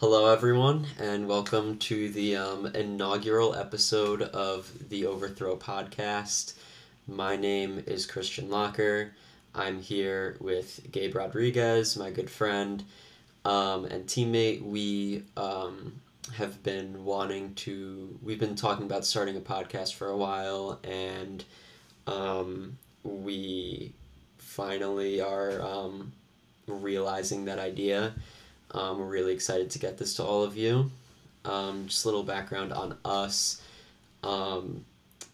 Hello, everyone, and welcome to the um, inaugural episode of the Overthrow podcast. My name is Christian Locker. I'm here with Gabe Rodriguez, my good friend um, and teammate. We um, have been wanting to, we've been talking about starting a podcast for a while, and um, we finally are um, realizing that idea. Um, we're really excited to get this to all of you. Um, just a little background on us. Um,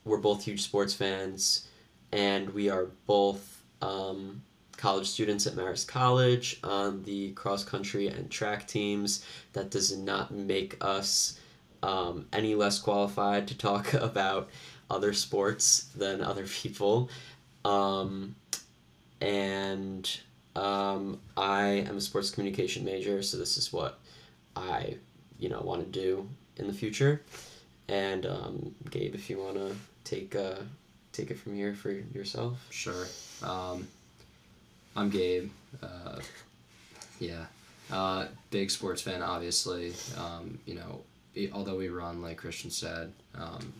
we're both huge sports fans, and we are both um, college students at Marist College on the cross country and track teams. That does not make us um, any less qualified to talk about other sports than other people. Um, and um, I am a sports communication major, so this is what I, you know, want to do in the future. And um, Gabe, if you want to take uh, take it from here for yourself. Sure. Um, I'm Gabe. Uh, yeah. Uh, big sports fan, obviously. Um, you know, although we run, like Christian said, um,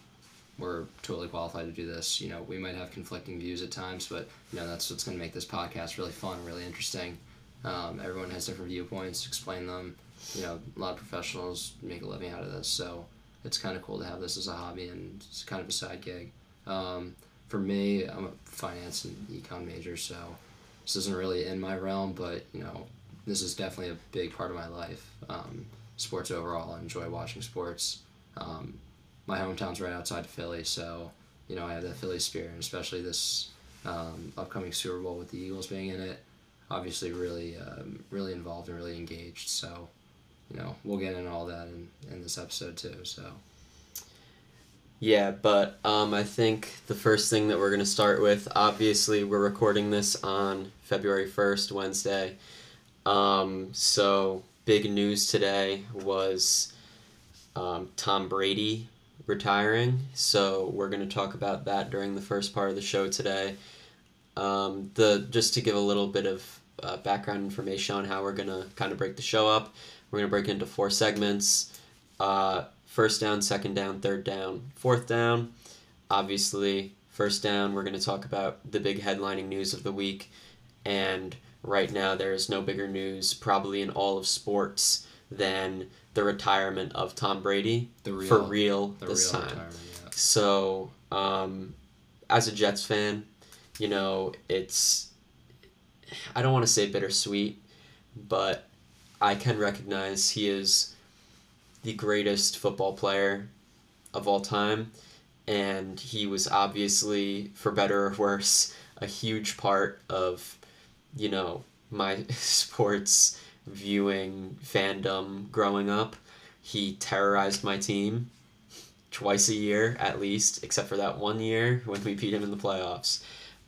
we're totally qualified to do this. You know, we might have conflicting views at times, but you know that's what's going to make this podcast really fun, really interesting. Um, everyone has different viewpoints. Explain them. You know, a lot of professionals make a living out of this, so it's kind of cool to have this as a hobby and it's kind of a side gig. Um, for me, I'm a finance and econ major, so this isn't really in my realm, but you know, this is definitely a big part of my life. Um, sports overall, I enjoy watching sports. Um, my hometown's right outside of Philly, so you know I have that Philly spirit, and especially this um, upcoming Super Bowl with the Eagles being in it. Obviously, really, um, really involved and really engaged. So, you know, we'll get into all that in, in this episode too. So. Yeah, but um, I think the first thing that we're going to start with, obviously, we're recording this on February 1st, Wednesday. Um, so, big news today was um, Tom Brady retiring. So we're going to talk about that during the first part of the show today. Um, the just to give a little bit of uh, background information on how we're going to kind of break the show up. We're going to break into four segments. Uh, first down, second down, third down, fourth down. Obviously, first down, we're going to talk about the big headlining news of the week. And right now, there is no bigger news, probably in all of sports, than the retirement of Tom Brady real, for real this real time. Yeah. So, um, as a Jets fan, you know, it's I don't want to say bittersweet, but I can recognize he is the greatest football player of all time and he was obviously for better or worse a huge part of you know my sports viewing fandom growing up. He terrorized my team twice a year at least, except for that one year when we beat him in the playoffs.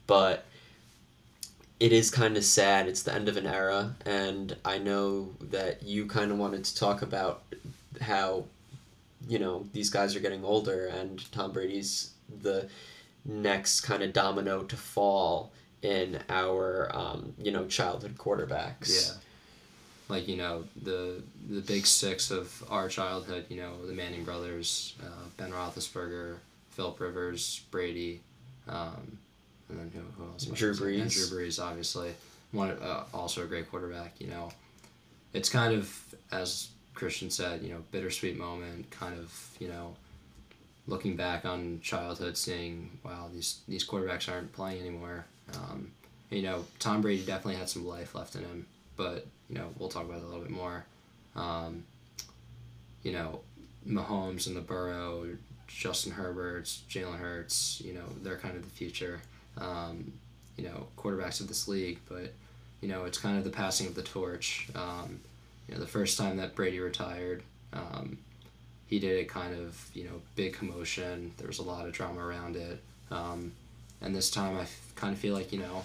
But it is kind of sad. It's the end of an era, and I know that you kind of wanted to talk about how, you know, these guys are getting older, and Tom Brady's the next kind of domino to fall in our, um, you know, childhood quarterbacks. Yeah like you know the the big six of our childhood. You know the Manning brothers, uh, Ben Roethlisberger, Philip Rivers, Brady, um, and then who, who else? Drew Brees. And Drew Brees, obviously, one uh, also a great quarterback. You know, it's kind of as Christian said. You know, bittersweet moment. Kind of you know. Looking back on childhood, seeing wow these these quarterbacks aren't playing anymore. Um, you know, Tom Brady definitely had some life left in him, but you know, we'll talk about it a little bit more. Um, you know, Mahomes and the Burrow, Justin Herbert's, Jalen Hurts, you know, they're kind of the future, um, you know, quarterbacks of this league. But, you know, it's kind of the passing of the torch. Um, you know, the first time that Brady retired, um, he did it kind of, you know, big commotion. There was a lot of drama around it. Um, and this time I f- kind of feel like, you know,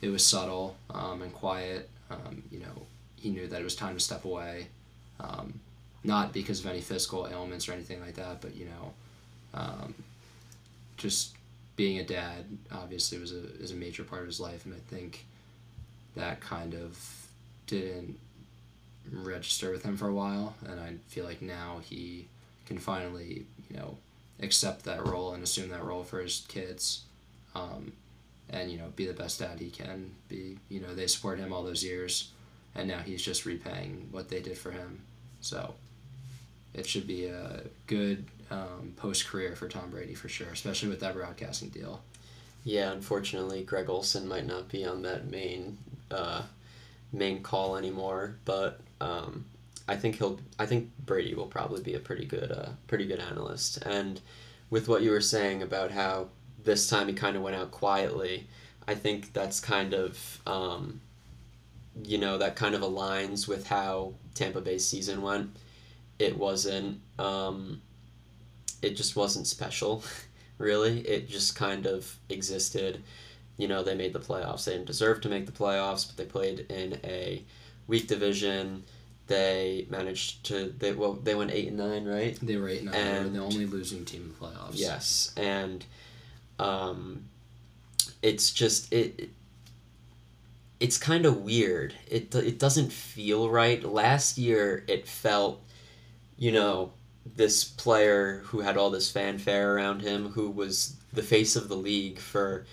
it was subtle um, and quiet. Um, you know, he knew that it was time to step away, um, not because of any physical ailments or anything like that, but you know, um, just being a dad obviously was a is a major part of his life, and I think that kind of didn't register with him for a while, and I feel like now he can finally, you know, accept that role and assume that role for his kids, um, and you know, be the best dad he can be. You know, they support him all those years, and now he's just repaying what they did for him. So, it should be a good um, post career for Tom Brady for sure, especially with that broadcasting deal. Yeah, unfortunately, Greg Olsen might not be on that main uh, main call anymore, but um, I think he'll. I think Brady will probably be a pretty good, uh, pretty good analyst. And with what you were saying about how this time he kind of went out quietly, I think that's kind of, um, you know, that kind of aligns with how Tampa Bay's season went. It wasn't. Um, it just wasn't special, really. It just kind of existed. You know, they made the playoffs. They didn't deserve to make the playoffs, but they played in a weak division they managed to they well they went eight and nine, right? They were eight and nine. And, they were the only losing team in the playoffs. Yes, and um, it's just it. It's kind of weird. It it doesn't feel right. Last year, it felt, you know, this player who had all this fanfare around him, who was the face of the league for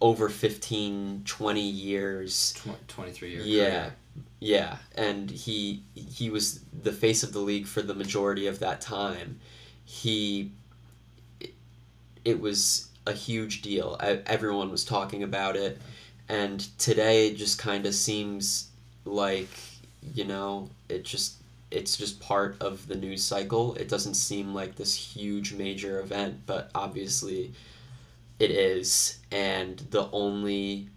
over 15, 20 years. 23 years. Yeah. Career yeah, and he he was the face of the league for the majority of that time. He it was a huge deal. Everyone was talking about it, and today it just kind of seems like you know it just it's just part of the news cycle. It doesn't seem like this huge major event, but obviously it is, and the only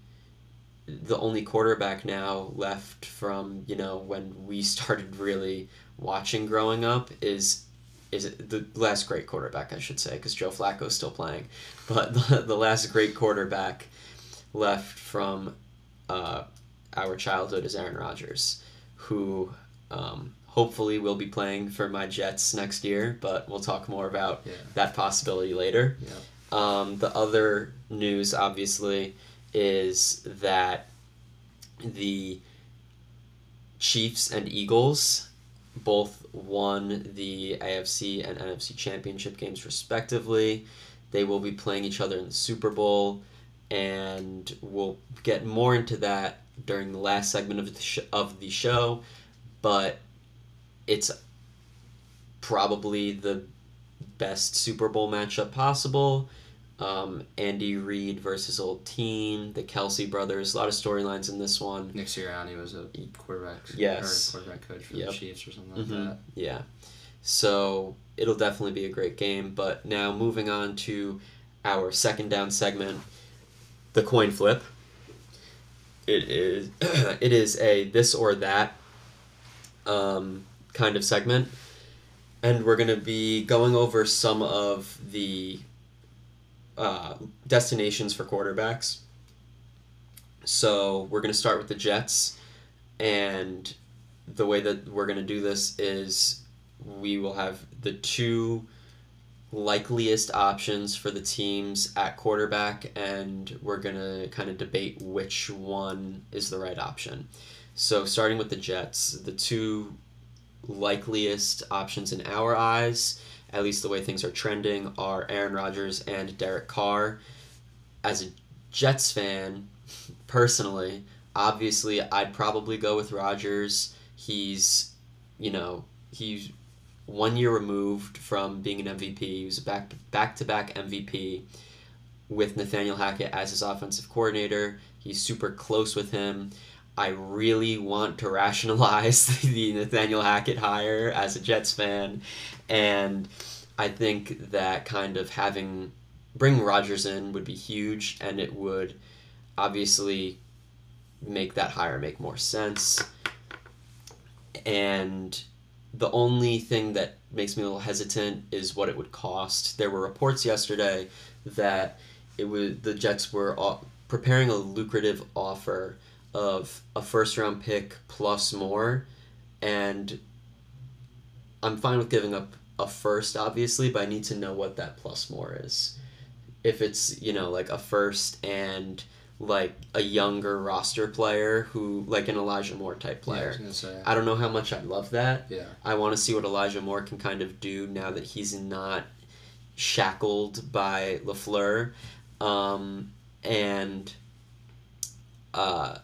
the only quarterback now left from you know when we started really watching growing up is is the last great quarterback I should say because Joe Flacco's still playing, but the, the last great quarterback left from uh, our childhood is Aaron Rodgers, who um, hopefully will be playing for my Jets next year, but we'll talk more about yeah. that possibility later. Yeah. Um, the other news, obviously, is that the Chiefs and Eagles both won the AFC and NFC championship games respectively. They will be playing each other in the Super Bowl, and we'll get more into that during the last segment of the, sh- of the show. But it's probably the best Super Bowl matchup possible um, Andy Reid versus old team, the Kelce brothers. A lot of storylines in this one. Nick Sirianni was a quarterback. Yes. quarterback coach for yep. the Chiefs or something like mm-hmm. that. Yeah. So it'll definitely be a great game. But now moving on to our second down segment, the coin flip. It is it is a this or that um, kind of segment, and we're gonna be going over some of the uh, destinations for quarterbacks. So we're going to start with the Jets, and the way that we're going to do this is we will have the two likeliest options for the teams at quarterback, and we're going to kind of debate which one is the right option. So, starting with the Jets, the two likeliest options in our eyes at least the way things are trending, are Aaron Rodgers and Derek Carr. As a Jets fan, personally, obviously, I'd probably go with Rodgers. He's, you know, he's one year removed from being an MVP. He was back back to back MVP with Nathaniel Hackett as his offensive coordinator. He's super close with him. I really want to rationalize the Nathaniel Hackett hire as a Jets fan, and I think that kind of having bringing Rodgers in would be huge, and it would obviously make that hire make more sense. And the only thing that makes me a little hesitant is what it would cost. There were reports yesterday that it was the Jets were uh, preparing a lucrative offer of a first round pick plus more, and I'm fine with giving up a first, obviously, but I need to know what that plus more is. If it's, you know, like a first and like a younger roster player who like an Elijah Moore type Yeah, I player. was gonna say. I don't know how much I love that. Yeah. I want to see what Elijah Moore can kind of do now that he's not shackled by Lafleur, um, and uh,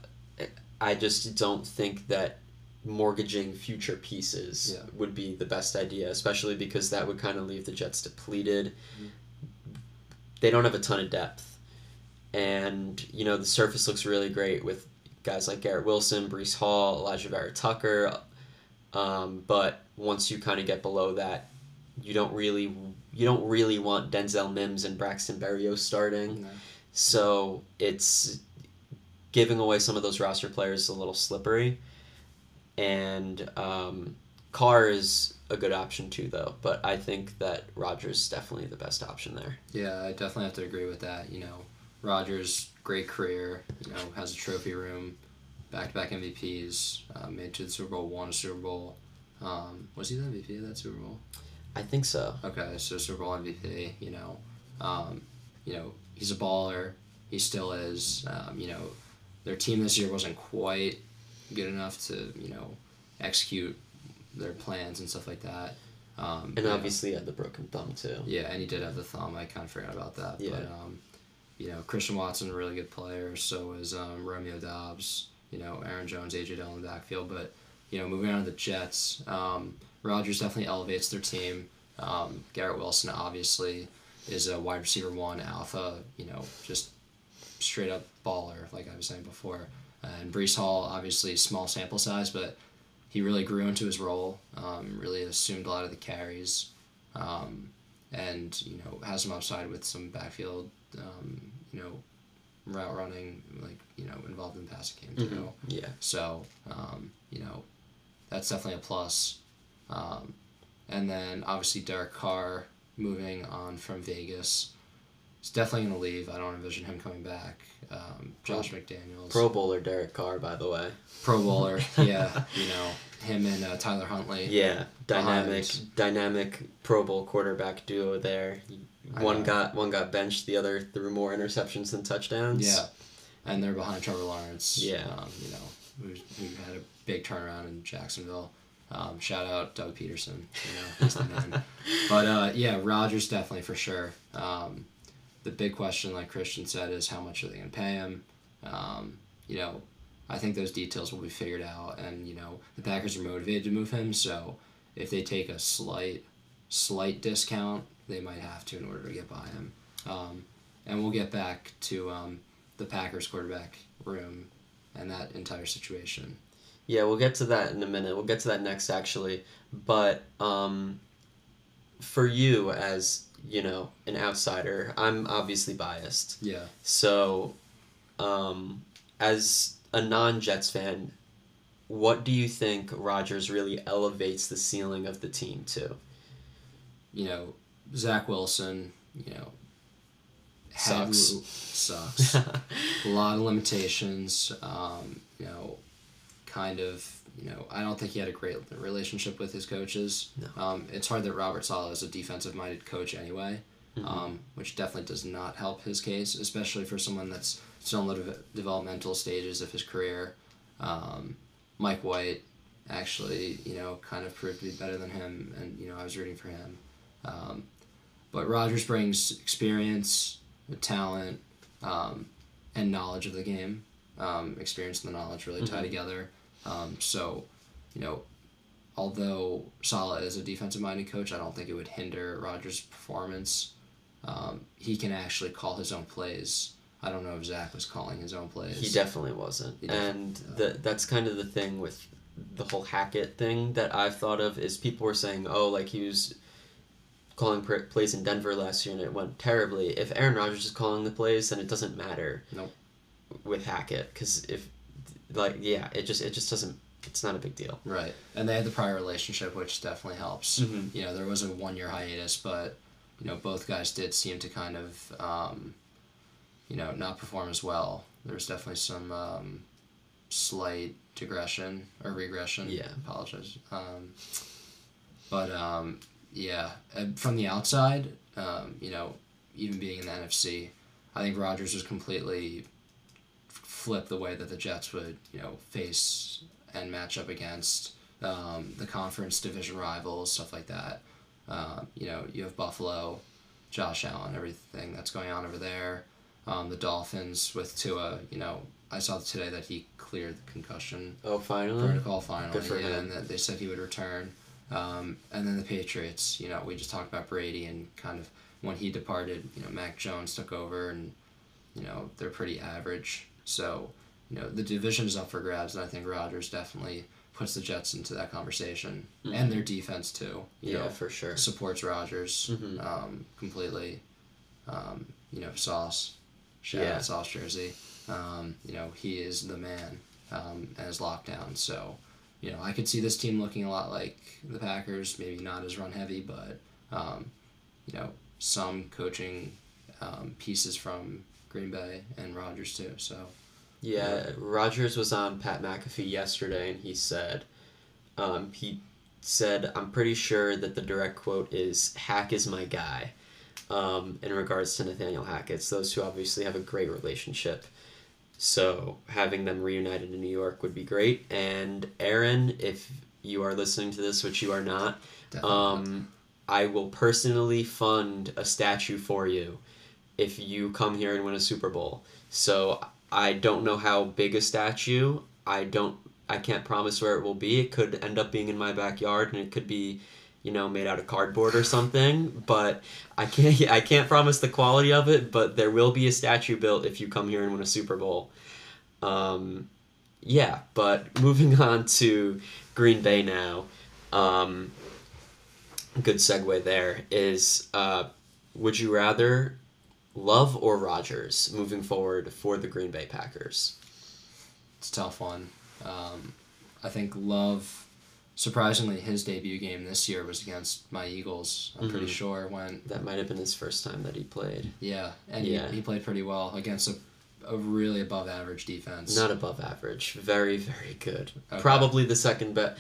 I just don't think that mortgaging future pieces Yeah. would be the best idea, especially because that would kind of leave the Jets depleted. They don't have a ton of depth, and you know the surface looks really great with guys like Garrett Wilson, Breece Hall, Alijah Vera Tucker. Um, but once you kind of get below that, you don't really you don't really want Denzel Mims and Braxton Berrios starting. No. So it's giving away some of those roster players a little slippery. And um, Carr is a good option too, though. But I think that Rodgers is definitely the best option there. Yeah, I definitely have to agree with that. You know, Rodgers, great career. You know, has a trophy room, back-to-back MVPs, uh, made to the Super Bowl, won a Super Bowl. Um, was he the MVP of that Super Bowl? I think so. Okay, so Super Bowl MVP. You know, um, you know he's a baller. He still is. Um, you know, their team this year wasn't quite good enough to you know execute their plans and stuff like that. Um, And obviously, he had the broken thumb too. Yeah, and he did have the thumb. I kind of forgot about that. Yeah. But, um, you know, Christian Watson, a really good player. So is um, Romeo Doubs. You know, Aaron Jones, AJ Dillon in the backfield. But, you know, moving on to the Jets, um, Rodgers definitely elevates their team. Um, Garrett Wilson, obviously, is a wide receiver one, alpha, you know, just straight up baller, like I was saying before. And Breece Hall, obviously, small sample size, but he really grew into his role, um, really assumed a lot of the carries um, and you know has some upside with some backfield, um, you know, route running, like you know, involved in passing game too. Mhm. Yeah. So um, you know, that's definitely a plus. Um, and then obviously Derek Carr moving on from Vegas. He's definitely gonna leave. I don't envision him coming back. Um, Josh McDaniels, Pro Bowler Derek Carr, by the way. Pro Bowler, yeah, you know him and uh, Tyler Huntley. Yeah, dynamic, Behind. dynamic Pro Bowl quarterback duo there. One got one got benched, the other threw more interceptions than touchdowns. Yeah, and they're behind Trevor Lawrence. Yeah. um, you know, who, who had a big turnaround in Jacksonville. Um, shout out Doug Pederson. You know, he's the man. But uh, yeah, Rodgers definitely for sure. Um, the big question, like Christian said, is how much are they going to pay him? Um, you know, I think those details will be figured out, and you know, the Packers are motivated to move him. So if they take a slight, slight discount, they might have to in order to get by him. Um, and we'll get back to um, the Packers quarterback room and that entire situation. Yeah, we'll get to that in a minute. We'll get to that next, actually. But um, for you, as you know, an outsider, I'm obviously biased. Yeah. So, um, as a non-Jets fan, what do you think Rodgers really elevates the ceiling of the team to? You know, Zach Wilson, you know, Sucks. sucks. a lot of limitations. Um, you know, kind of. You know, I don't think he had a great relationship with his coaches. No. Um, it's hard that Robert Saleh is a defensive-minded coach anyway, Mhm. um, which definitely does not help his case, especially for someone that's still in the de- developmental stages of his career. Um, Mike White actually, you know, kind of proved to be better than him, and you know, I was rooting for him. Um, but Rodgers brings experience, talent, um, and knowledge of the game. Um, experience and the knowledge really tie Mhm. together. Um, so, you know, although Saleh is a defensive minded coach, I don't think it would hinder Rodgers' performance. Um, he can actually call his own plays. I don't know if Zach was calling his own plays. He definitely wasn't. He and definitely- the, that's kind of the thing with the whole Hackett thing that I've thought of is people were saying, oh, like he was calling plays in Denver last year and it went terribly. If Aaron Rodgers is calling the plays, then it doesn't matter. Nope. With Hackett, because if, like, yeah, it just it just doesn't. It's not a big deal. Right. And they had the prior relationship, which definitely helps. Mhm. You know, there was a one year hiatus, but, you know, both guys did seem to kind of, um, you know, not perform as well. There was definitely some um, slight digression or regression. Yeah. I Apologize. Um, but, um, yeah, and from the outside, um, you know, even being in the NFC, I think Rodgers was completely flip the way that the Jets would you know face and match up against um, the conference division rivals, stuff like that. Um, you know, you have Buffalo, Josh Allen, everything that's going on over there. Um, the Dolphins with Tua, you know, I saw today that he cleared the concussion Oh, finally. protocol finally, Good for yeah, him. and that they said he would return. Um, and then the Patriots, you know, we just talked about Brady and kind of when he departed, you know, Mac Jones took over and, you know, they're pretty average. So, you know, the division is up for grabs, and I think Rodgers definitely puts the Jets into that conversation and their defense too. You Yeah, know, for sure. supports Rodgers Mhm. um, completely. Um, you know, Sauce, shout Yeah. out Sauce Jersey. Um, you know, he is the man um, and is locked down. So, you know, I could see this team looking a lot like the Packers, maybe not as run heavy, but, um, you know, some coaching um, pieces from Green Bay and Rodgers too. So, Yeah, Rodgers was on Pat McAfee yesterday, and he said, um, he said, I'm pretty sure that the direct quote is "Hack is my guy," um, in regards to Nathaniel Hackett. So those two obviously have a great relationship. So having them reunited in New York would be great. And Aaron, if you are listening to this, which you are not, um, I will personally fund a statue for you if you come here and win a Super Bowl. So I don't know how big a statue. I don't. I can't promise where it will be. It could end up being in my backyard, and it could be, you know, made out of cardboard or something. But I can't. I can't promise the quality of it. But there will be a statue built if you come here and win a Super Bowl. Um, yeah. But moving on to Green Bay now. Um, good segue there is uh, would you rather love or Rodgers moving forward for the Green Bay Packers? It's a tough one. Um, I think Love, surprisingly, his debut game this year was against my Eagles. I'm pretty Mhm. sure when That might have been his first time that he played. yeah, and Yeah. He, he played pretty well against a, a really above average defense. Not above average, very very good. Okay. Probably the second best.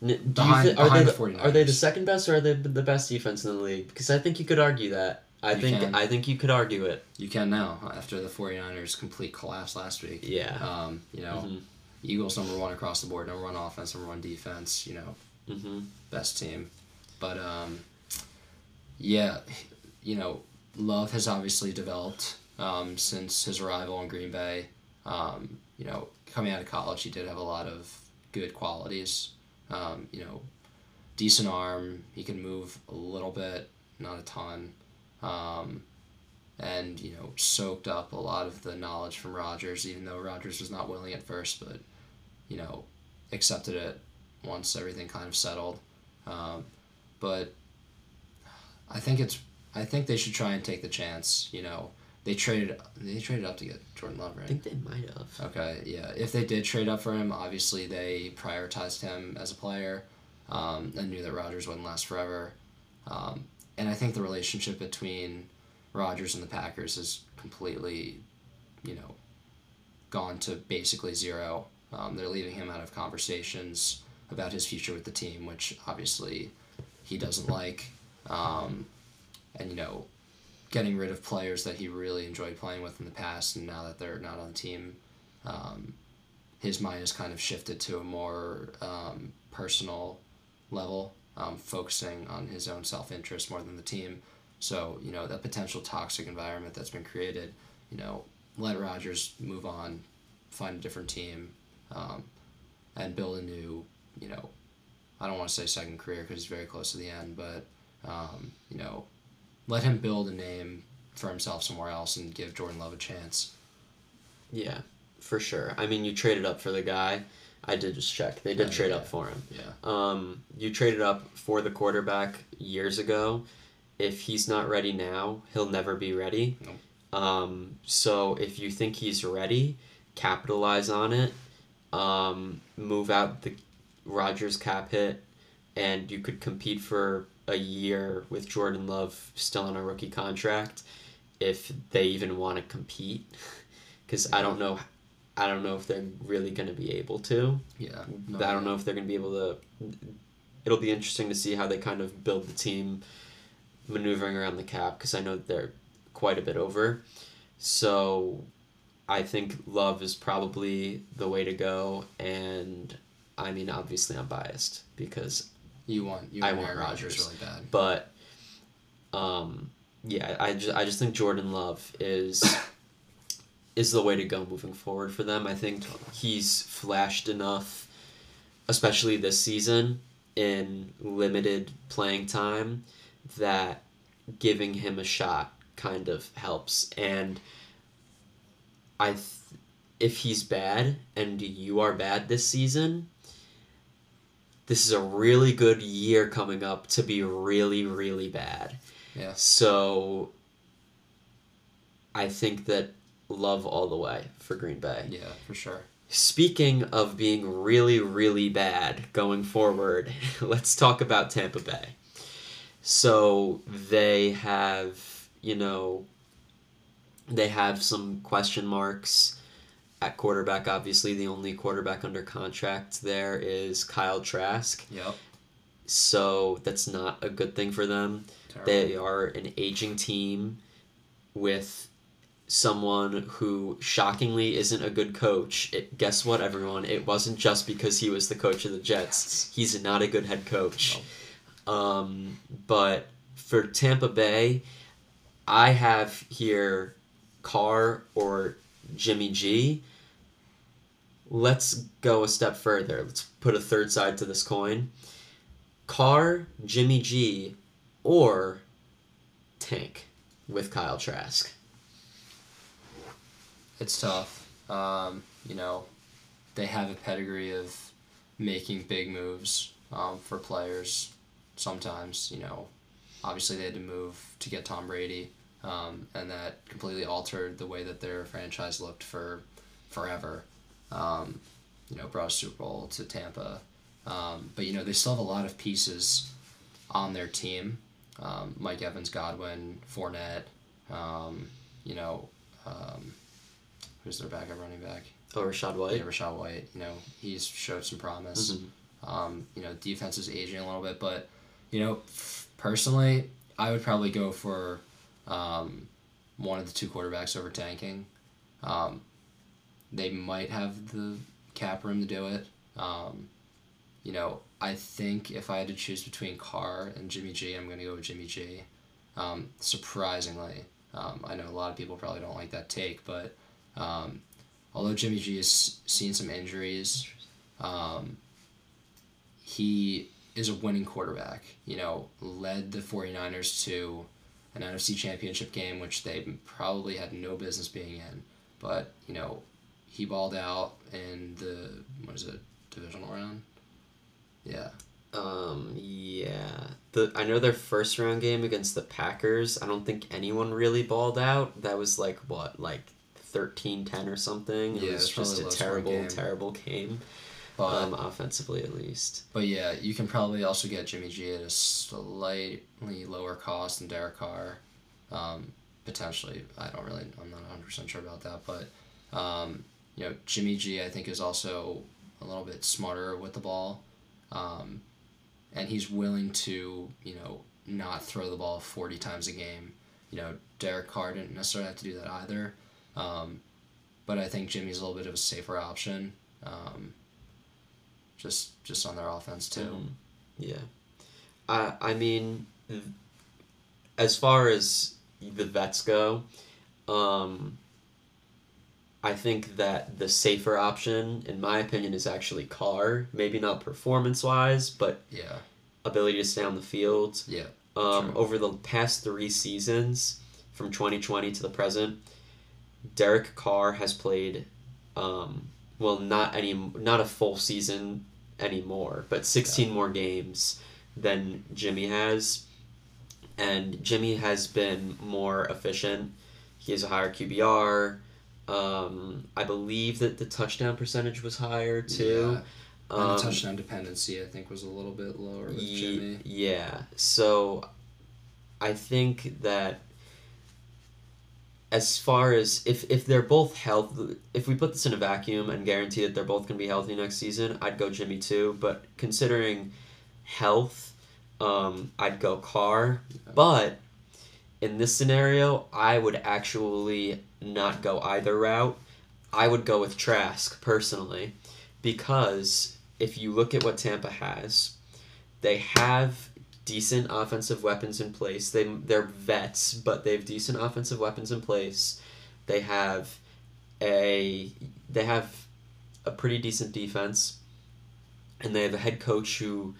Behind, Behind- are, behind they the the, are they the second best or are they the best defense in the league? Because I think you could argue that. I You think can. I think you could argue it. You can now after the 49ers complete collapse last week. Yeah. Um, you know, Mhm. Eagles number one across the board, number one offense, number one defense. You know, hmm best team. But um, yeah, you know, Love has obviously developed um, since his arrival in Green Bay. Um, you know, coming out of college, he did have a lot of good qualities. Um, you know, decent arm. He can move a little bit, not a ton. Um, and you know, soaked up a lot of the knowledge from Rodgers, even though Rodgers was not willing at first, but you know, accepted it once everything kind of settled. Um, but I think it's I think they should try and take the chance. You know, they traded they traded up to get Jordan Love, right? I think they might have. Okay, yeah. If they did trade up for him, obviously they prioritized him as a player, um, and knew that Rodgers wouldn't last forever. Um, and I think the relationship between Rodgers and the Packers is completely, you know, gone to basically zero. Um, they're leaving him out of conversations about his future with the team, which obviously he doesn't like. Um, and you know, getting rid of players that he really enjoyed playing with in the past, and now that they're not on the team, um, his mind has kind of shifted to a more um, personal level, um, focusing on his own self interest more than the team. So you know that potential toxic environment that's been created, you know, let Rodgers move on, find a different team, um, and build a new, you know, I don't want to say second career because he's very close to the end, but um, you know, let him build a name for himself somewhere else and give Jordan Love a chance. Yeah, for sure. I mean, you traded up for the guy. I did just check. They did Yeah, trade yeah. up for him. Yeah. Um, you traded up for the quarterback years ago. If he's not ready now, he'll never be ready. Nope. Um, so if you think he's ready, capitalize on it. Um, move out the Rodgers cap hit, and you could compete for a year with Jordan Love still on a rookie contract, if they even want to compete. Because I don't know, I don't know if they're really going to be able to. Yeah. I don't know if they're going to be able to. It'll be interesting to see how they kind of build the team, maneuvering around the cap because I know they're quite a bit over. So, I think Love is probably the way to go, and I mean, obviously, I'm biased because, You want you I want want Aaron Rodgers Rodgers. really bad. but, um, yeah, I just I just think Jordan Love is is the way to go moving forward for them. I think he's flashed enough, especially this season in limited playing time, that giving him a shot kind of helps. And I, th- if he's bad and you are bad this season, this is a really good year coming up to be really really bad. Yeah. So I think that love all the way for Green Bay. Yeah, for sure. Speaking of being really, really bad going forward, let's talk about Tampa Bay. So they have, you know, they have some question marks at quarterback. Obviously, the only quarterback under contract there is Kyle Trask. Yep. So that's not a good thing for them. Terrible. They are an aging team with someone who shockingly isn't a good coach. It, guess what, everyone? It wasn't just because he was the coach of the Jets. He's not a good head coach. Um, but for Tampa Bay, I have here Carr or Jimmy G. Let's go a step further. Let's put a third side to this coin. Carr, Jimmy G, or Tank with Kyle Trask. It's tough. Um, you know, they have a pedigree of making big moves um, for players. Sometimes, you know, obviously they had to move to get Tom Brady, um, and that completely altered the way that their franchise looked for forever. Um, you know, brought a Super Bowl to Tampa. Um, but, you know, they still have a lot of pieces on their team. Um, Mike Evans, Godwin, Fournette, you know, um, who's their backup running back? Oh, Rachaad White. Yeah, Rachaad White. You know, he's showed some promise. Mhm. Um, you know, defense is aging a little bit, but you know, personally, I would probably go for um, one of the two quarterbacks over tanking. Um, they might have the cap room to do it. Um, you know, I think if I had to choose between Carr and Jimmy G, I'm going to go with Jimmy G. Um, surprisingly, um, I know a lot of people probably don't like that take, but um, although Jimmy G has seen some injuries, um, he is a winning quarterback. You know, led the 49ers to an NFC championship game, which they probably had no business being in. But, you know, he balled out in the, what is it, divisional round? Yeah. Um, yeah. The I know their first round game against the Packers. I don't think anyone really balled out. That was like what, like 13-10 or something. It Yeah, was just a a terrible, game. terrible game. But, um, offensively at least. but yeah, you can probably also get Jimmy G at a slightly lower cost than Derek Carr. Um, potentially. I don't really, I'm not 100% sure about that. But, um, you know, Jimmy G, I think, is also a little bit smarter with the ball. Um, and he's willing to, you know, not throw the ball 40 times a game. You know, Derek Carr didn't necessarily have to do that either. Um, but I think Jimmy's a little bit of a safer option. Um, just just on their offense too. Mhm. Yeah. I I mean, as far as the vets go, um, I think that the safer option, in my opinion, is actually Carr. Maybe not performance wise, but Yeah, ability to stay on the field. yeah, Um, True. over the past three seasons, from 2020 to the present, Derek Carr has played, um, well, not any, not a full season anymore, but 16 more games than Jimmy has, and Jimmy has been more efficient. He has a higher QBR. Um, I believe that the touchdown percentage was higher too. Yeah. And Um, the touchdown dependency, I think, was a little bit lower with Ye- Jimmy. Yeah. So I think that as far as if if they're both healthy, if we put this in a vacuum and guarantee that they're both going to be healthy next season, I'd go Jimmy too, but considering health, um, I'd go Carr. But in this scenario, I would actually not go either route. I would go with Trask personally, because if you look at what Tampa has, they have decent offensive weapons in place. They they're vets, but they have decent offensive weapons in place. They have a they have a pretty decent defense, and they have a head coach who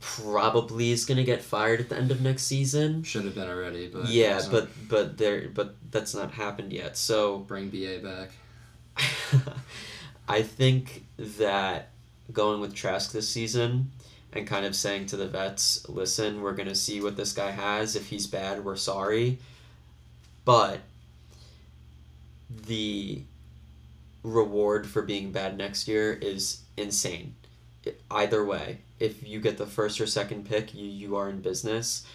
probably is going to get fired at the end of next season. Should have been already, but yeah, wasn't. but but there but that's not happened yet. So bring BA back. I think that going with Trask this season and kind of saying to the vets, listen, we're going to see what this guy has. If he's bad, we're sorry. But the reward for being bad next year is insane. Either way, if you get the first or second pick, you, you are in business.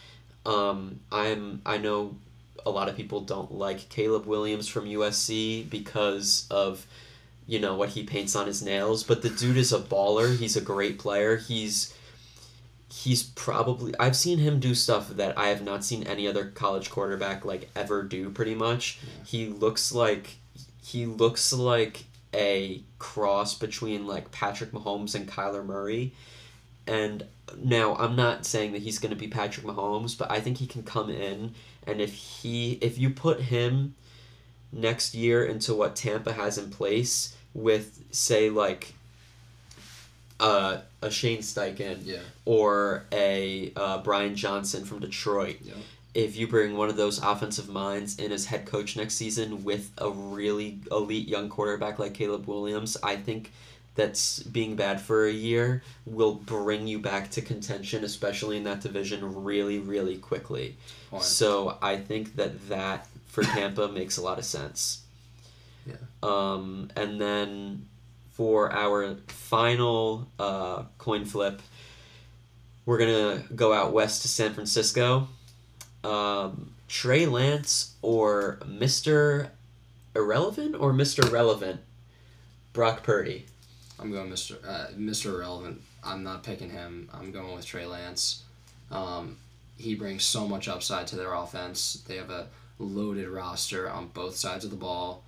Um, I'm I know a lot of people don't like Caleb Williams from USC because of you know what he paints on his nails, but the dude is a baller. He's a great player. He's he's probably I've seen him do stuff that I have not seen any other college quarterback like ever do pretty much. Yeah. He looks like he looks like a cross between like Patrick Mahomes and Kyler Murray. And now I'm not saying that he's going to be Patrick Mahomes, but I think he can come in and if he if you put him next year into what Tampa has in place with say like uh, a Shane Steichen Yeah. or a uh, Brian Johnson from Detroit. Yep. If you bring one of those offensive minds in as head coach next season with a really elite young quarterback like Caleb Williams, I think that's being bad for a year will bring you back to contention, especially in that division, really, really quickly. So I think that that for Tampa makes a lot of sense. Yeah. Um, and then for our final uh, coin flip, we're gonna go out west to San Francisco. Um, Trey Lance or Mister Irrelevant or Mister Relevant, Brock Purdy. I'm going Mr. Uh, Mr. Irrelevant. I'm not picking him. I'm going with Trey Lance. Um, he brings so much upside to their offense. They have a loaded roster on both sides of the ball.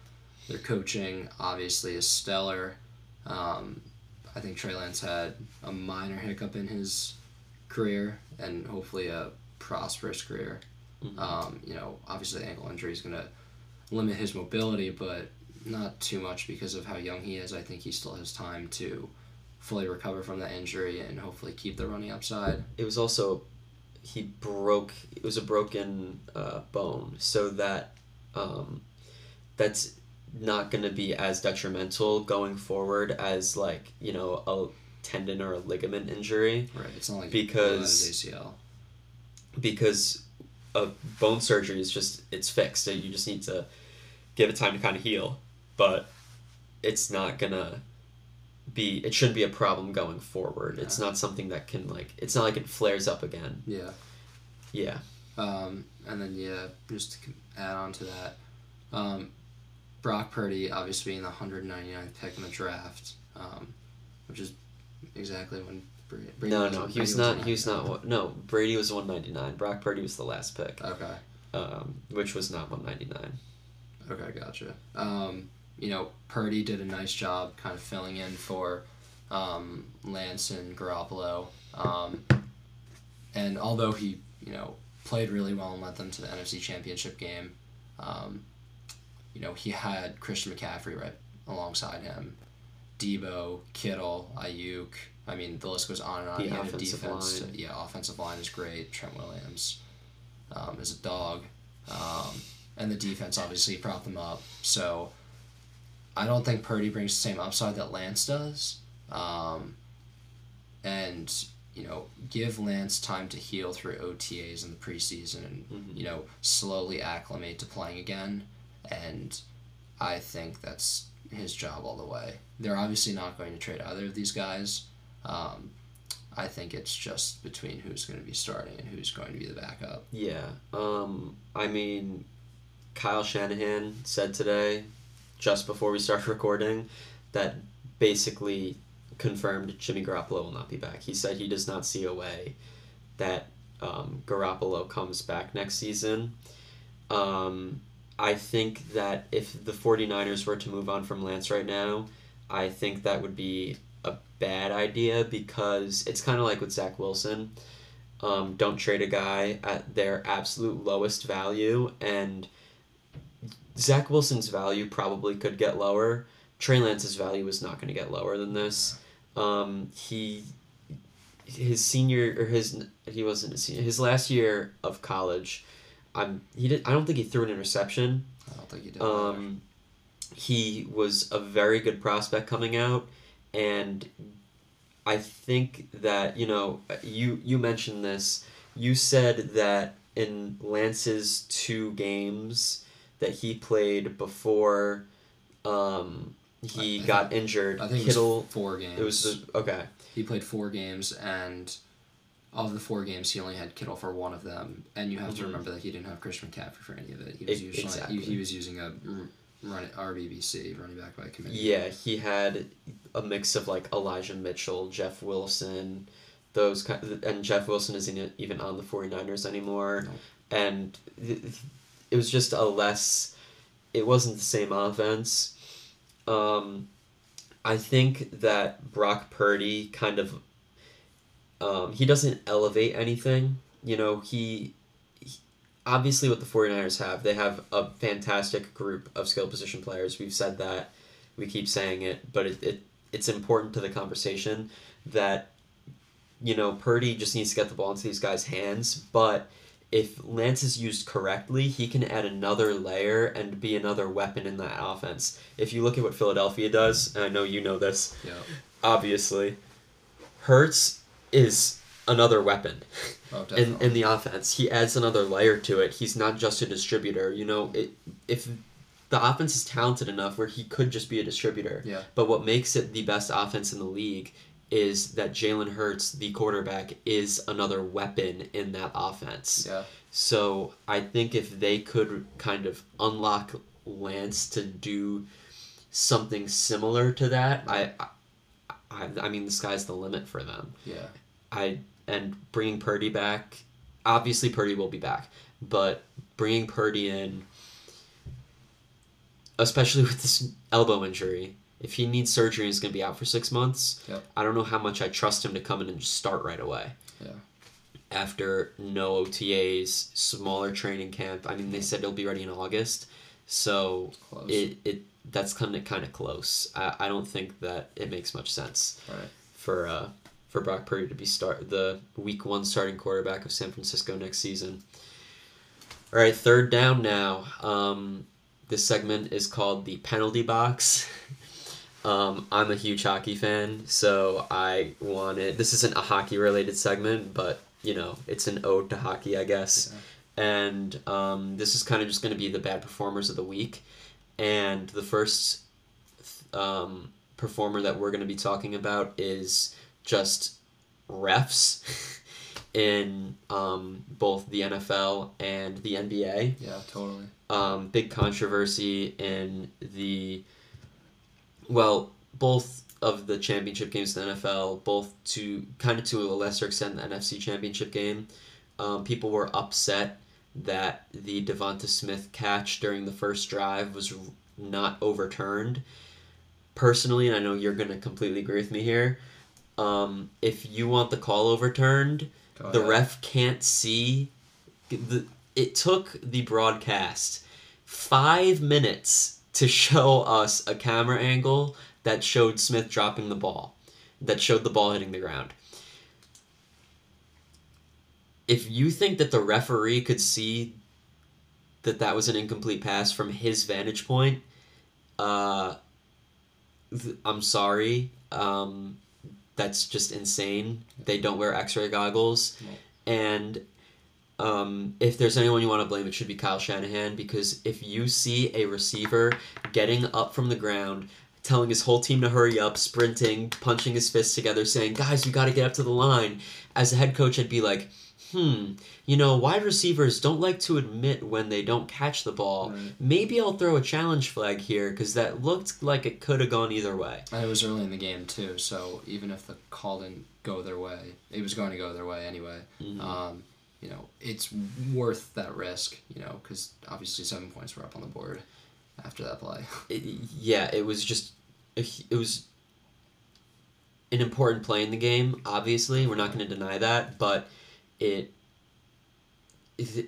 Their coaching obviously is stellar. Um, I think Trey Lance had a minor hiccup in his career and hopefully a prosperous career. Mhm. Um, you know, obviously the ankle injury is going to limit his mobility, but not too much because of how young he is. I think he still has time to fully recover from that injury and hopefully keep the running upside. It was also he broke. It was a broken uh, bone, so that um, that's not going to be as detrimental going forward as like you know a tendon or a ligament injury Right. It's not like Because- ACL. because a bone surgery is just it's fixed. So you just need to give it time to kind of heal, but it's not gonna be. It shouldn't be a problem going forward. It's not something that can like. It's not like it flares up again. Yeah. Yeah. Um, and then yeah, just to add on to that, um, Brock Purdy obviously being the 199th pick in the draft, um, which is exactly when Bra- Brady No, was- no, he Brady was not. He was not. No, Brady was one ninety nine. Brock Purdy was the last pick, Okay. um, which was not one ninety nine. Okay, gotcha. Um, you know, Purdy did a nice job kind of filling in for um, Lance and Garoppolo. Um, and although he, you know, played really well and led them to the NFC Championship game, um, you know, he had Christian McCaffrey right alongside him. Debo, Kittle, Aiyuk. I mean, the list goes on and on. The He had a offensive defense. line. Yeah, offensive line is great. Trent Williams um, is a dog. Um, and the defense obviously propped them up. So I don't think Purdy brings the same upside that Lance does. Um, and you know, give Lance time to heal through OTAs in the preseason and Mhm. you know slowly acclimate to playing again. And I think that's his job all the way. They're obviously not going to trade either of these guys. Um, I think it's just between who's going to be starting and who's going to be the backup. Yeah. Um, I mean, Kyle Shanahan said today, just before we started recording, that basically confirmed Jimmy Garoppolo will not be back. He said he does not see a way that um, Garoppolo comes back next season. Um, I think that if the 49ers were to move on from Lance right now, I think that would be a bad idea because it's kind of like with Zach Wilson. Um, don't trade a guy at their absolute lowest value, and Zach Wilson's value probably could get lower. Trey Lance's value is not going to get lower than this. Um, he his senior or his he wasn't his last year of college. I'm he did I don't think he threw an interception. I don't think he did. Um, he was a very good prospect coming out, and I think that you know you you mentioned this. You said that in Lance's two games that he played before um, he I- I got injured, I think Kittle. it was four games. It was the, okay. he played four games, and of the four games, he only had Kittle for one of them. And you have to Mhm. remember that he didn't have Christian McCaffrey for any of it. He was E- usually exactly. he, he was using a run RBBC running back by committee. Yeah, he had a mix of like Elijah Mitchell, Jeff Wilson, those kind and Jeff Wilson isn't even on the 49ers anymore. No. And it was just a less it wasn't the same offense. Um I think that Brock Purdy kind of um, he doesn't elevate anything. You know, he, he obviously what the 49ers have, they have a fantastic group of skill position players. We've said that. We keep saying it, but it, it it's important to the conversation that you know, Purdy just needs to get the ball into these guys' hands, but if Lance is used correctly, he can add another layer and be another weapon in that offense. If you look at what Philadelphia does, and I know you know this, Yeah. obviously, Hurts is another weapon Oh, in, in the offense. He adds another layer to it. He's not just a distributor. You know, it, if the offense is talented enough where he could just be a distributor. Yeah. But what makes it the best offense in the league is that Jalen Hurts, the quarterback, is another weapon in that offense. yeah. So I think if they could kind of unlock Lance to do something similar to that, I, I, I mean, the sky's the limit for them. Yeah. I and bringing Purdy back, obviously Purdy will be back, but bringing Purdy in, especially with this elbow injury, if he needs surgery he's going to be out for six months, Yep. I don't know how much I trust him to come in and just start right away. Yeah. After no OTAs, smaller training camp. I mean, they said he'll be ready in August, so Close. it it that's kind of kind of close. I, I don't think that it makes much sense right. for uh for Brock Purdy to be start the week one starting quarterback of San Francisco next season. All right, third down now. Um, this segment is called the penalty box. Um, I'm a huge hockey fan, so I wanted. This isn't a hockey related segment, but you know, it's an ode to hockey, I guess. And um, this is kind of just going to be the bad performers of the week. And the first um, performer that we're going to be talking about is just refs in um, both the NFL and the NBA. Yeah. Totally. Um, big controversy in the well, both of the championship games in the NFL, both to kind of to a lesser extent the NFC championship game. Um, people were upset that the Devonta Smith catch during the first drive was not overturned. Personally, and I know you're going to completely agree with me here. Um, if you want the call overturned, Go the ahead. ref can't see the it took the broadcast five minutes to show us a camera angle that showed Smith dropping the ball, that showed the ball hitting the ground. If you think that the referee could see that that was an incomplete pass from his vantage point, uh, th- I'm sorry. Um, that's just insane. They don't wear X-ray goggles, No. and um, if there's anyone you want to blame, it should be Kyle Shanahan because if you see a receiver getting up from the ground, telling his whole team to hurry up, sprinting, punching his fists together, saying, "Guys, we got to get up to the line," as a head coach, I'd be like, "Hmm, you know, wide receivers don't like to admit when they don't catch the ball. Right. Maybe I'll throw a challenge flag here because that looked like it could have gone either way." And it was early in the game too, so even if the call didn't go their way, it was going to go their way anyway. Mhm. Um, you know, it's worth that risk, you know, because obviously seven points were up on the board after that play. It, yeah, it was just it was an important play in the game. Obviously, we're not going to deny that, but it,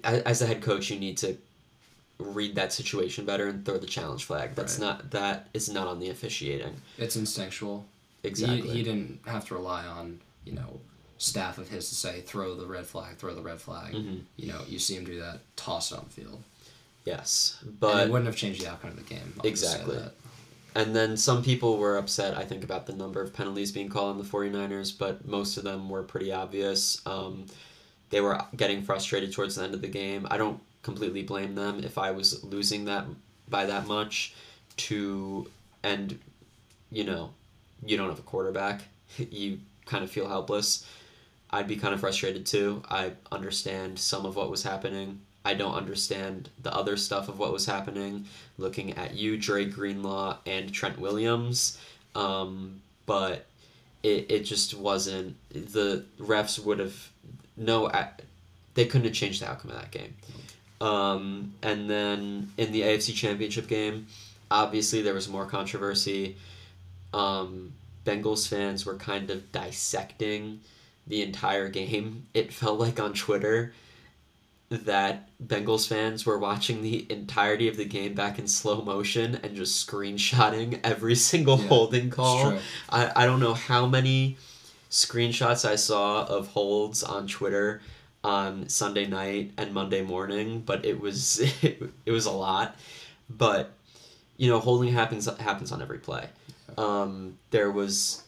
as a head coach, you need to read that situation better and throw the challenge flag. That's Right. not that is not on the officiating. It's instinctual. Exactly. He, he didn't have to rely on, you know, staff of his to say, throw the red flag, throw the red flag. Mhm. You know, you see him do that, toss it on the field. Yes, But but it wouldn't have changed the outcome of the game. I'll Exactly. And then some people were upset, I think, about the number of penalties being called on the 49ers, but most of them were pretty obvious. Um, they were getting frustrated towards the end of the game. I don't completely blame them if I was losing that by that much to and you know, you don't have a quarterback. You kind of feel helpless. I'd be kind of frustrated too. I understand some of what was happening. I don't understand the other stuff of what was happening. Looking at you, Dre Greenlaw, and Trent Williams, um, but it, it just wasn't. The refs would have no. They couldn't have changed the outcome of that game. Um, and then in the AFC Championship game, obviously there was more controversy. Um, Bengals fans were kind of dissecting the entire game. It felt like on Twitter that Bengals fans were watching the entirety of the game back in slow motion and just screenshotting every single Yeah, holding call. I, I don't know how many screenshots I saw of holds on Twitter on Sunday night and Monday morning, but it was it, was a lot. But you know, holding happens happens on every play. Um, there was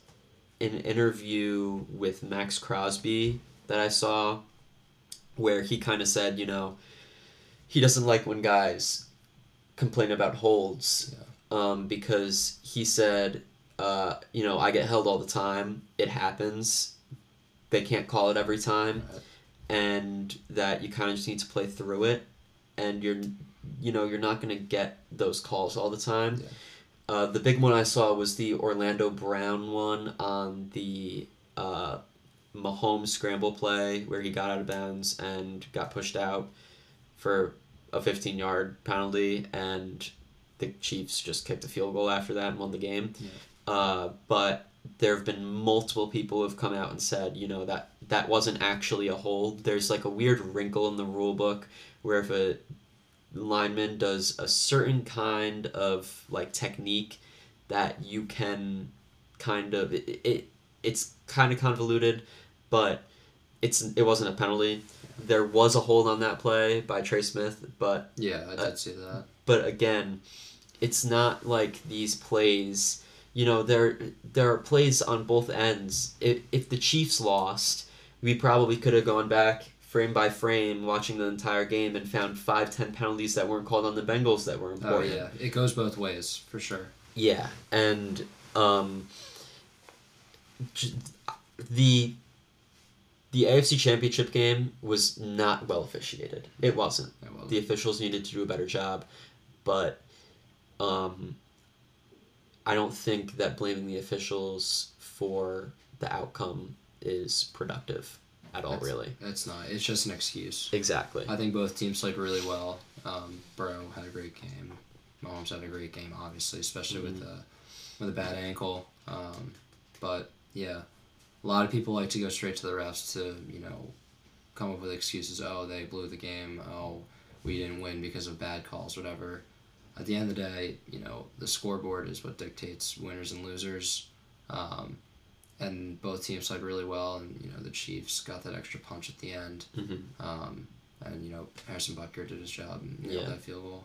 an interview with Maxx Crosby that I saw where he kind of said, you know, he doesn't like when guys complain about holds um, because he said, uh, you know, I get held all the time. It happens. They can't call it every time, and that you kind of just need to play through it, and you're, you know, you're not gonna get those calls all the time. Yeah. Uh, the big one I saw was the Orlando Brown one on the uh, Mahomes scramble play where he got out of bounds and got pushed out for a 15 yard penalty, and the Chiefs just kicked a field goal after that and won the game. Yeah. Uh, but there have been multiple people who have come out and said, you know, that that wasn't actually a hold. There's like a weird wrinkle in the rule book where if a lineman does a certain kind of like technique that you can kind of it, it it's kind of convoluted but it's it wasn't a penalty there was a hold on that play by Trey Smith but Yeah, I did Uh, see that. but again it's not like these plays you know there there are plays on both ends if, if the Chiefs lost we probably could have gone back frame by frame watching the entire game and found five ten penalties that weren't called on the Bengals that were important. Oh important yeah, it goes both ways for sure. yeah, and um, the the AFC Championship game was not well officiated. It wasn't. Yeah, well, The officials needed to do a better job, but um, I don't think that blaming the officials for the outcome is productive at all. That's- Really, it's not. It's just an excuse. exactly. I think both teams played really well. Um, Burrow had a great game. Mahomes had a great game, obviously, especially with Mm-hmm. a with a bad ankle. Um, but yeah, a lot of people like to go straight to the refs to you know come up with excuses. Oh, they blew the game. Oh, we didn't win because of bad calls, whatever. At the end of the day, you know the scoreboard is what dictates winners and losers. Um, and both teams played really well, and you know the Chiefs got that extra punch at the end. hmm Um, and you know Harrison Butker did his job and nailed Yeah. that field goal.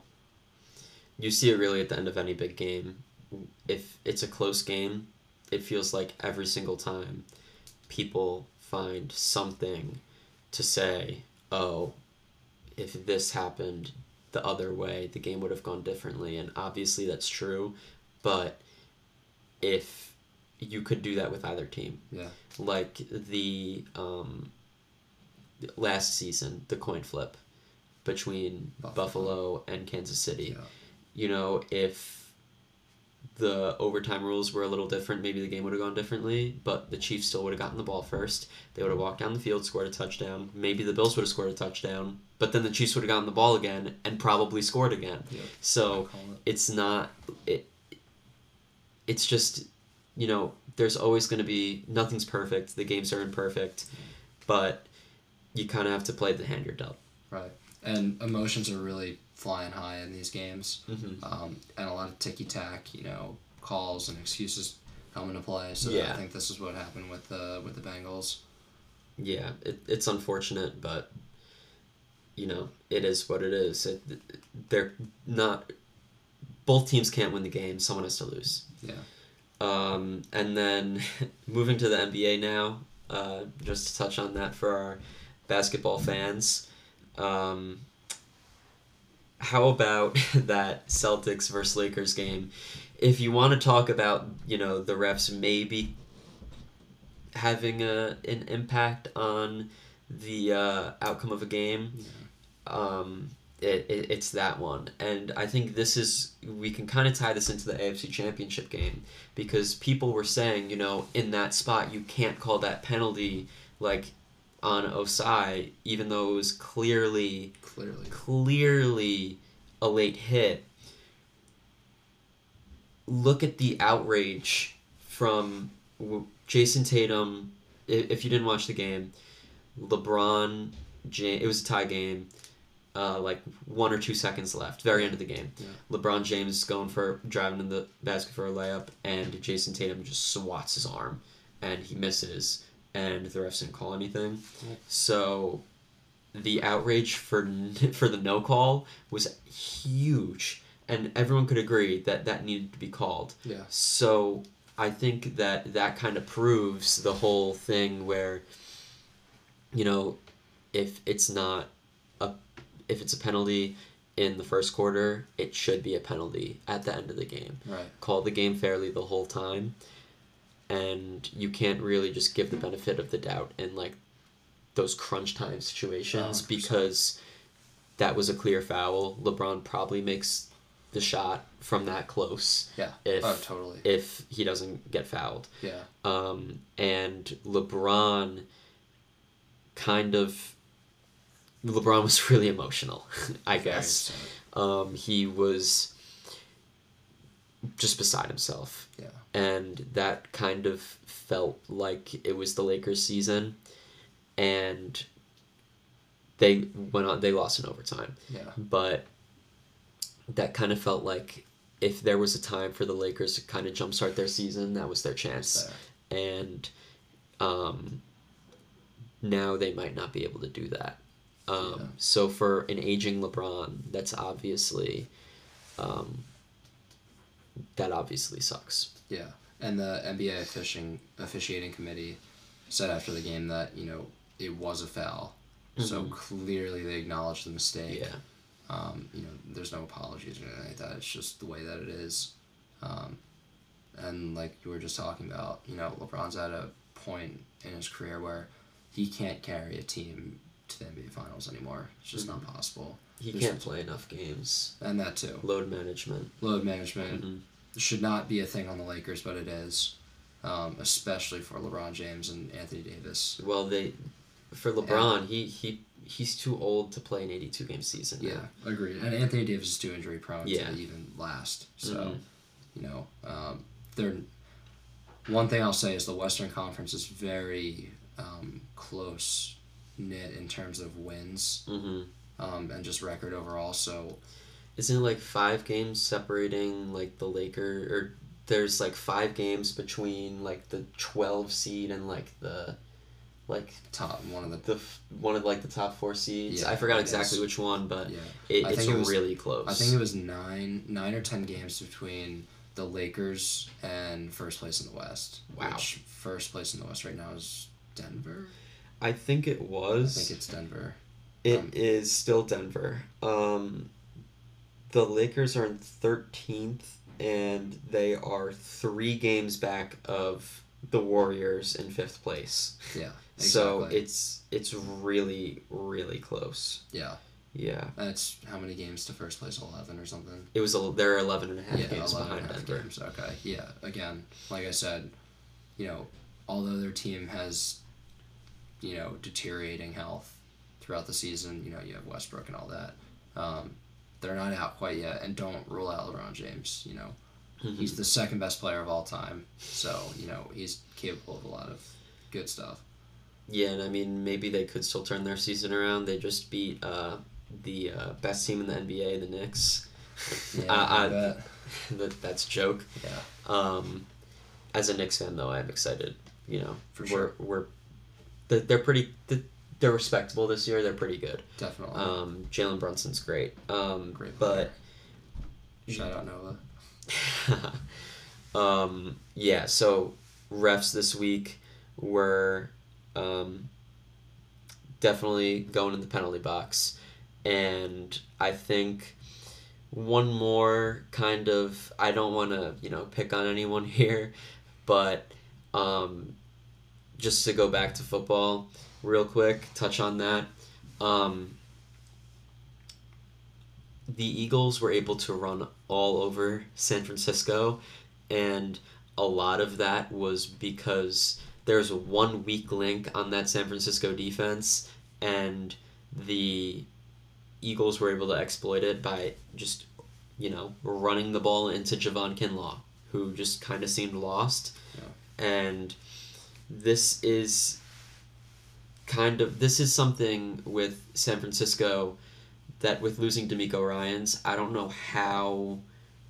you see it really at the end of any big game. If it's a close game, it feels like every single time people find something to say, oh, if this happened the other way, the game would have gone differently. And obviously that's true. But if you could do that with either team, Yeah. like the um, last season, the coin flip between Buffalo. Buffalo and Kansas City Yeah. you know, if the overtime rules were a little different, maybe the game would have gone differently, but the Chiefs still would have gotten the ball first. They would have walked down the field, scored a touchdown. Maybe the Bills would have scored a touchdown, but then the Chiefs would have gotten the ball again and probably scored again. Yep. So it. it's not it it's just you know there's always going to be nothing's perfect the games are imperfect but you kind of have to play the hand you're dealt Right. And emotions are really flying high in these games. mm-hmm. Um, and a lot of ticky tack, you know, calls and excuses come into play. So Yeah. I think this is what happened with the with the Bengals. yeah it, it's unfortunate but you know it is what it is it, they're not both teams can't win the game someone has to lose Yeah. Um, and then moving to the NBA now, uh, just to touch on that for our basketball fans. Um, how about that Celtics versus Lakers game? If you want to talk about, you know, the refs maybe having a an impact on the uh, outcome of a game, um, it, it, it's that one. And I think this is, we can kind of tie this into the AFC Championship game because people were saying, you know, in that spot, you can't call that penalty like on Ossai, even though it was clearly, Clearly. clearly a late hit. Look at the outrage from Jayson Tatum. If you didn't watch the game, LeBron James, it was a tie game. Uh, like one or two seconds left, very end of the game. Yeah. LeBron James going for driving in the basket for a layup, and Jayson Tatum just swats his arm, and he misses, and the refs didn't call anything. So, the outrage for for the no call was huge, and everyone could agree that that needed to be called. Yeah. So I think that that kind of proves the whole thing where, you know, if it's not a, if it's a penalty in the first quarter, it should be a penalty at the end of the game. Right. Call the game fairly the whole time, and you can't really just give the benefit of the doubt in like those crunch time situations 100%. because that was a clear foul. LeBron probably makes the shot from that close Yeah. if oh, totally. if he doesn't get fouled. Yeah. Um, and LeBron kind of LeBron was really emotional, I guess. Um, he was just beside himself. Yeah. And that kind of felt like it was the Lakers season and they went on they lost in overtime Yeah. but that kind of felt like if there was a time for the Lakers to kind of jumpstart their season, that was their chance. And um, now they might not be able to do that. Um, Yeah. So for an aging LeBron, that's obviously um, that obviously sucks. Yeah, and the NBA officiating officiating committee said after the game that you know it was a foul, so Mhm. clearly they acknowledged the mistake. Yeah. Um, you know, there's no apologies or anything like that. It's just the way that it is. Um, and like you were just talking about, you know, LeBron's at a point in his career where he can't carry a team to the NBA Finals anymore. It's just not possible. He can't play enough games. And that too. Load management. Load management Mhm. should not be a thing on the Lakers, but it is, um, especially for LeBron James and Anthony Davis. Well, they for LeBron, he he he's too old to play an eighty-two game season. now. Yeah, agreed. And Anthony Davis is too injury prone Yeah. to even last. So, Mhm. you know, um, they're. One thing I'll say is the Western Conference is very um, close knit in terms of wins Mm-hmm. Um, and just record overall. So Isn't it like five games separating like the Laker or there's like five games between like the twelve seed and like the like top one of the the one of like the top four seeds. Yeah, I forgot exactly which one, but yeah. it, I it's think it was- really close. I think it was nine nine or ten games between the Lakers and first place in the West. Wow. Which first place in the West right now is Denver. I think it was. I think it's Denver. It is um, still Denver. Um, the Lakers are in thirteenth, and they are three games back of the Warriors in fifth place. Yeah. Exactly. So it's it's really really close. yeah. Yeah. That's how many games to first place? Eleven or something. It was a, they're 11 and a half yeah, games 11 behind and a half Denver. games. Okay. Yeah. Again, like I said, you know, although their team has, you know, deteriorating health throughout the season, you know, you have Westbrook and all that. Um, they're not out quite yet, and don't rule out LeBron James. You know, Mm-hmm. he's the second best player of all time, so you know he's capable of a lot of good stuff. Yeah, and I mean, maybe they could still turn their season around. They just beat uh, the uh, best team in the NBA, the Knicks. Yeah, I- I- bet. that, that's joke. Yeah. Um, as a Knicks fan, though, I'm excited. You know, For we're, sure. We're they're, they're pretty they're respectable this year. They're pretty good. Definitely. Um, Jalen Brunson's great. Um, Great but Shout out Nova. um, yeah, so refs this week were um, definitely going in the penalty box. And I think one more kind of, I don't want to, you know, pick on anyone here, but um, just to go back to football real quick, touch on that. Um, the Eagles were able to run all over San Francisco, and a lot of that was because there's one weak link on that San Francisco defense, and the Eagles were able to exploit it by just, you know, running the ball into Javon Kinlaw, who just kind of seemed lost. And this is kind of this is something with San Francisco that with losing DeMeco Ryans, I don't know how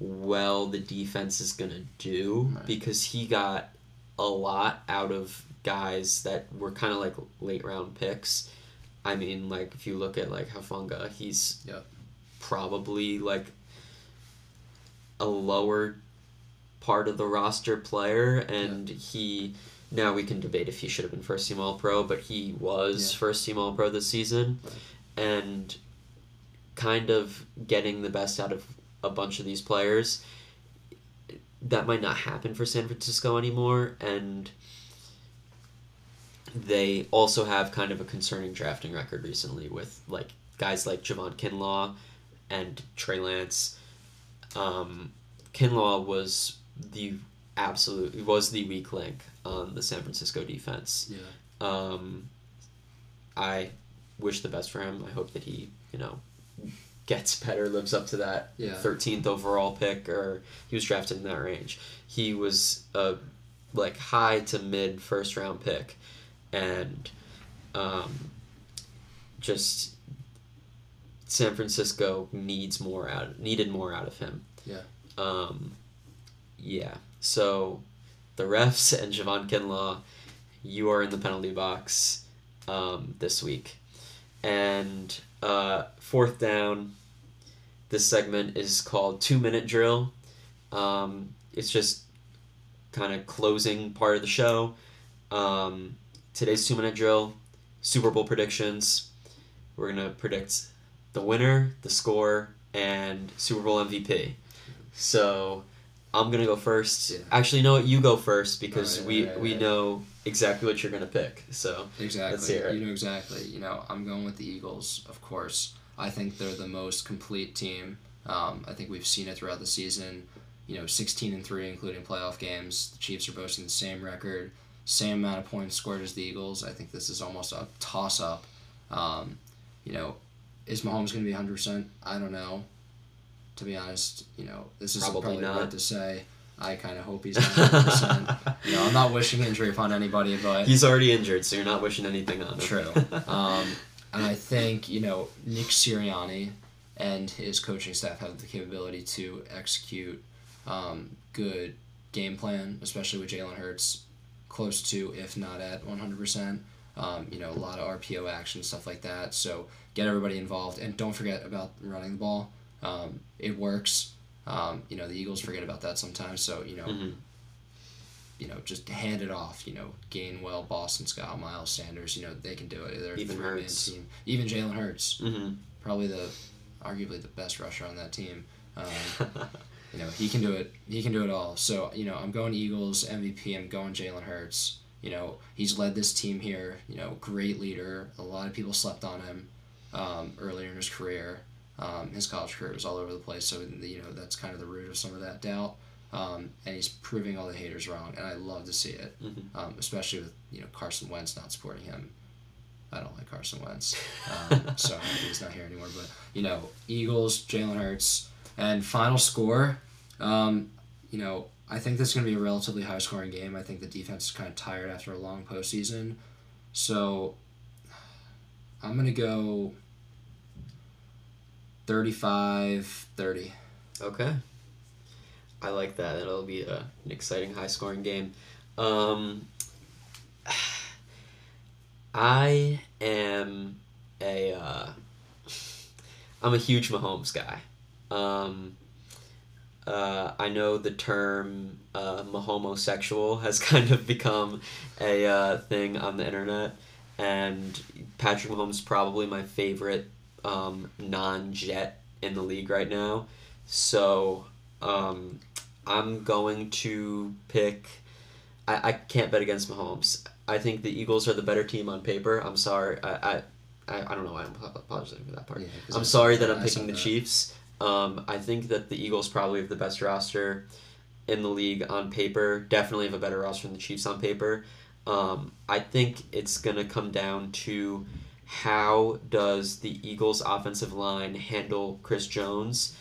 well the defense is gonna do Right. because he got a lot out of guys that were kind of like late round picks. I mean, like if you look at like Hufanga, he's Yep. probably like a lower part of the roster player, and he now we can debate if he should have been first team All Pro, but he was Yeah. first team All Pro this season, and kind of getting the best out of a bunch of these players. That might not happen for San Francisco anymore, and they also have kind of a concerning drafting record recently with like guys like Javon Kinlaw and Trey Lance. Um, Kinlaw was the absolute was the weak link on the San Francisco defense. Yeah. Um, I wish the best for him. I hope that he, you know, gets better, lives up to that Yeah. 13th overall pick, or he was drafted in that range. He was a like high to mid first round pick, and um, just San Francisco needs more out needed more out of him. Yeah. Um, yeah. So, the refs and Javon Kinlaw, you are in the penalty box um, this week. And uh, fourth down, this segment is called Two Minute Drill. Um, it's just kind of closing part of the show. Um, today's two minute drill, Super Bowl predictions. We're going to predict the winner, the score, and Super Bowl MVP. So I'm gonna go first. Yeah. Actually, no, you go first because Alright, we alright, we alright. know exactly what you're gonna pick. So Exactly. Let's hear it. You know exactly. You know, I'm going with the Eagles, of course. I think they're the most complete team. Um, I think we've seen it throughout the season. You know, 16 and 3, including playoff games. The Chiefs are boasting the same record, same amount of points scored as the Eagles. I think this is almost a toss up. Um, you know, is Mahomes going to be 100%? I don't know. To be honest, you know, this is Probably probably, not. to say. I kind of hope he's 100%. you know, I'm not wishing injury upon anybody, but he's already injured, so you're not wishing anything on him. True. Um, and I think, you know, Nick Sirianni and his coaching staff have the capability to execute um, good game plan, especially with Jalen Hurts close to, if not at 100%. Um, you know, a lot of RPO action, stuff like that. So get everybody involved. And don't forget about running the ball. Um, it works. Um, you know, the Eagles forget about that sometimes. So, you know, Mhm. you know, just hand it off. You know, Gainwell, Boston Scott, Miles Sanders. You know, they can do it. They're a Even Hurts. team. Even Jalen Hurts, hmm probably the, arguably the best rusher on that team. Um, you know, he can do it. He can do it all. So you know, I'm going Eagles MVP. I'm going Jalen Hurts. You know, he's led this team here. You know, great leader. A lot of people slept on him. um, earlier in his career. Um, his college career was all over the place, so you know that's kind of the root of some of that doubt. Um, and he's proving all the haters wrong, and I love to see it, Mhm. um, especially with you know Carson Wentz not supporting him. I don't like Carson Wentz, um, so he's not here anymore. But you know, Eagles, Jalen Hurts, and final score. Um, you know, I think this is going to be a relatively high scoring game. I think the defense is kind of tired after a long postseason, so I'm going to go 35-30. Okay. I like that. It'll be a, an exciting, high scoring game. Um, I am a uh, I'm a huge Mahomes guy. Um, uh, I know the term uh, Mahomosexual has kind of become a uh, thing on the internet, and Patrick Mahomes probably my favorite um, non-Jet in the league right now. So um, I'm going to pick. I, I can't bet against Mahomes. I think the Eagles are the better team on paper. I'm sorry. I, I, I, don't know why I'm apologizing for that part. Yeah, I'm sorry that I'm picking the that. Chiefs. Um, I think that the Eagles probably have the best roster in the league on paper. Definitely have a better roster than the Chiefs on paper. Um, I think it's gonna come down to how does the Eagles' offensive line handle Chris Jones.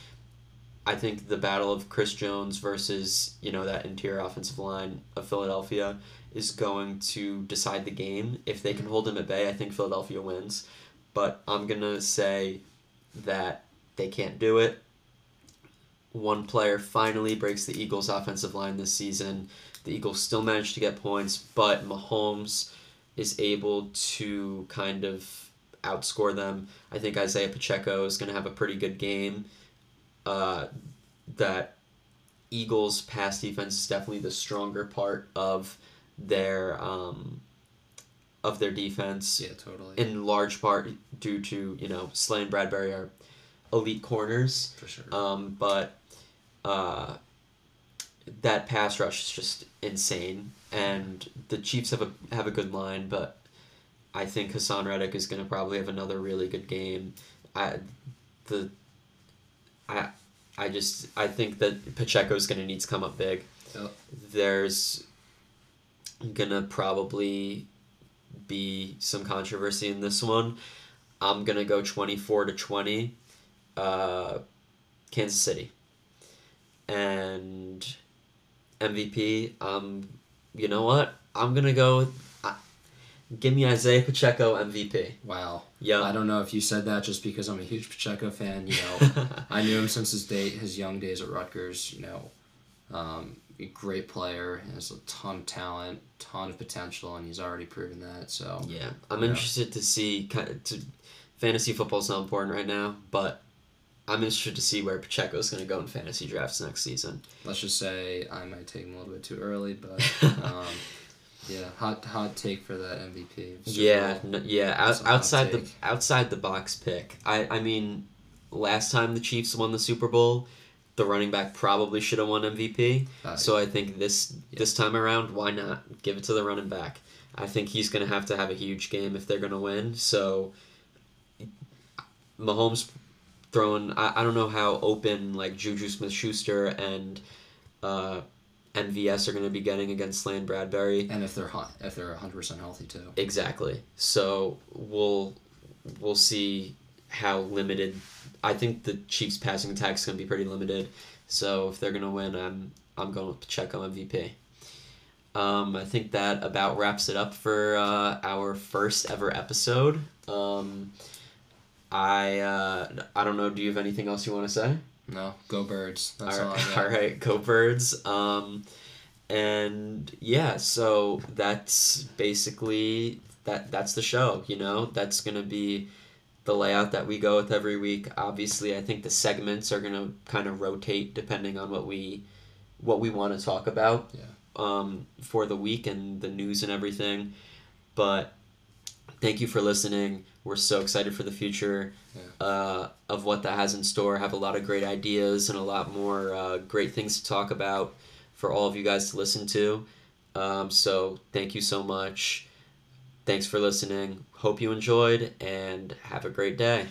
I think the battle of Chris Jones versus you know that interior offensive line of Philadelphia is going to decide the game. If they can hold him at bay, I think Philadelphia wins. But I'm gonna say that they can't do it. One player finally breaks the Eagles' offensive line this season. The Eagles still managed to get points, but Mahomes is able to kind of outscore them. I think Isaiah Pacheco is going to have a pretty good game. Uh, that Eagles' pass defense is definitely the stronger part of their um, of their defense Yeah, totally. in large part due to you know Slay and Bradberry are elite corners, for sure. um, but uh, that pass rush is just insane, and the Chiefs have a have a good line, but I think Haason Reddick is going to probably have another really good game. I the I I just I think that Pacheco is going to need to come up big. Yep. There's gonna probably be some controversy in this one. I'm gonna go twenty four to twenty, uh, Kansas City, and MVP. Um, you know what? I'm gonna go. Uh, give me Isaiah Pacheco MVP. wow. Yeah. I don't know if you said that just because I'm a huge Pacheco fan. You know, I knew him since his day, his young days at Rutgers. You know, um, a great player, has a ton of talent, ton of potential, and he's already proven that. So Yeah, I'm interested to see. ki- To, fantasy football's not important right now, but I'm interested to see where Pacheco's going to go in fantasy drafts next season. let's just say I might take him a little bit too early, but um, yeah, hot hot take for that MVP. Super yeah, Bowl. n- yeah. Out, That's a hot outside the outside the box pick. I I mean, last time the Chiefs won the Super Bowl, the running back probably should have won MVP. Uh, So I think this this time around, why not give it to the running back? I think he's going to have to have a huge game if they're going to win. So Mahomes throwing, I, I don't know how open like Juju Smith Schuster and uh, MVS are going to be getting against Slay and Bradberry. and if they're hot, if they're hundred percent healthy too. Exactly. So we'll we'll see how limited. I think the Chiefs' passing attack is going to be pretty limited. So if they're going to win, I'm I'm going with Pacheco MVP. Um, I think that about wraps it up for uh, our first ever episode. Um, I uh, I don't know. Do you have anything else you want to say? No, go birds. That's all, all I got. all right, go birds. Um, and yeah, so that's basically that. That's the show. You know, that's gonna be the layout that we go with every week. Obviously, I think the segments are gonna kind of rotate depending on what we what we want to talk about. Yeah. Um, for the week and the news and everything, but thank you for listening. We're so excited for the future uh, of what that has in store. Have a lot of great ideas and a lot more uh, great things to talk about for all of you guys to listen to. Um, so thank you so much. thanks for listening. Hope you enjoyed and have a great day.